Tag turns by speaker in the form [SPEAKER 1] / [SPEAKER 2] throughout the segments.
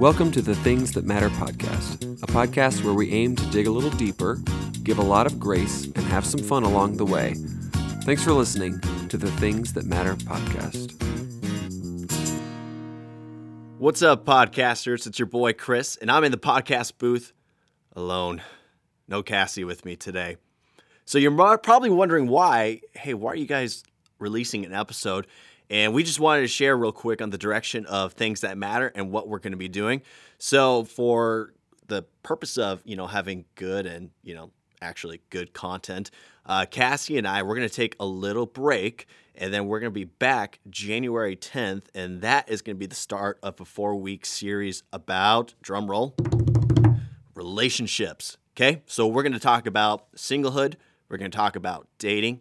[SPEAKER 1] Welcome to the Things That Matter podcast, a podcast where we aim to dig a little deeper, give a lot of grace, and have some fun along the way. Thanks for listening to the Things That Matter podcast.
[SPEAKER 2] What's up, podcasters? It's your boy Chris, and I'm in the podcast booth alone. No Cassie with me today. So you're probably wondering why, hey, why are you guys releasing an episode? And we just wanted to share real quick on the direction of things that matter and what we're going to be doing. So for the purpose of, you know, having good and, you know, actually good content, uh, Cassie and I, we're going to take a little break and then we're going to be back January 10th. And that is going to be the start of a four week series about, drum roll, relationships. Okay. So we're going to talk about singlehood. We're going to talk about dating.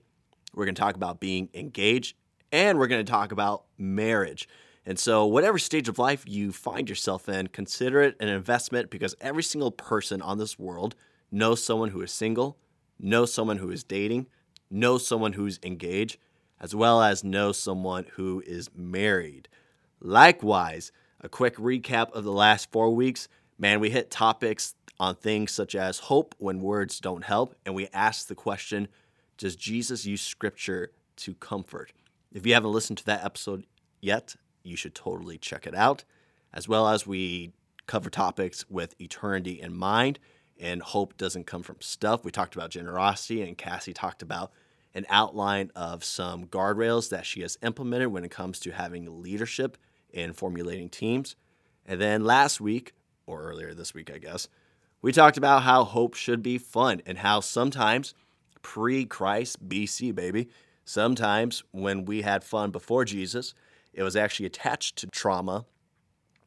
[SPEAKER 2] We're going to talk about being engaged and we're going to talk about marriage. And so, whatever stage of life you find yourself in, consider it an investment because every single person on this world knows someone who is single, knows someone who is dating, knows someone who's engaged, as well as knows someone who is married. Likewise, a quick recap of the last four weeks. Man, we hit topics on things such as hope when words don't help, and we asked the question Does Jesus use scripture to comfort? If you haven't listened to that episode yet, you should totally check it out. As well as we cover topics with eternity in mind, and hope doesn't come from stuff. We talked about generosity, and Cassie talked about an outline of some guardrails that she has implemented when it comes to having leadership and formulating teams. And then last week, or earlier this week, I guess, we talked about how hope should be fun and how sometimes pre Christ, BC, baby, Sometimes when we had fun before Jesus, it was actually attached to trauma.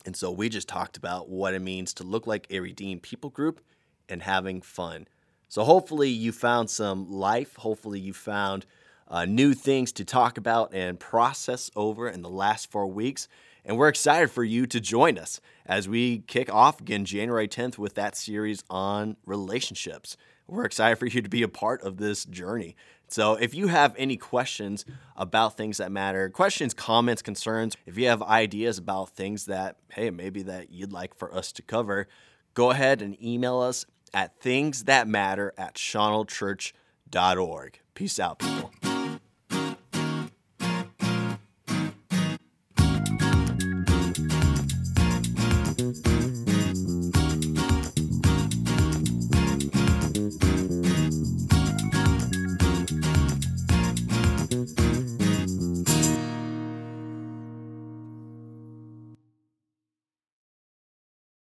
[SPEAKER 2] And so we just talked about what it means to look like a redeemed people group and having fun. So hopefully you found some life. Hopefully you found uh, new things to talk about and process over in the last four weeks. And we're excited for you to join us as we kick off again January 10th with that series on relationships. We're excited for you to be a part of this journey. So if you have any questions about things that matter, questions, comments, concerns, if you have ideas about things that, hey, maybe that you'd like for us to cover, go ahead and email us at thingsthatmatter at shawanoldchurch.org. Peace out, people.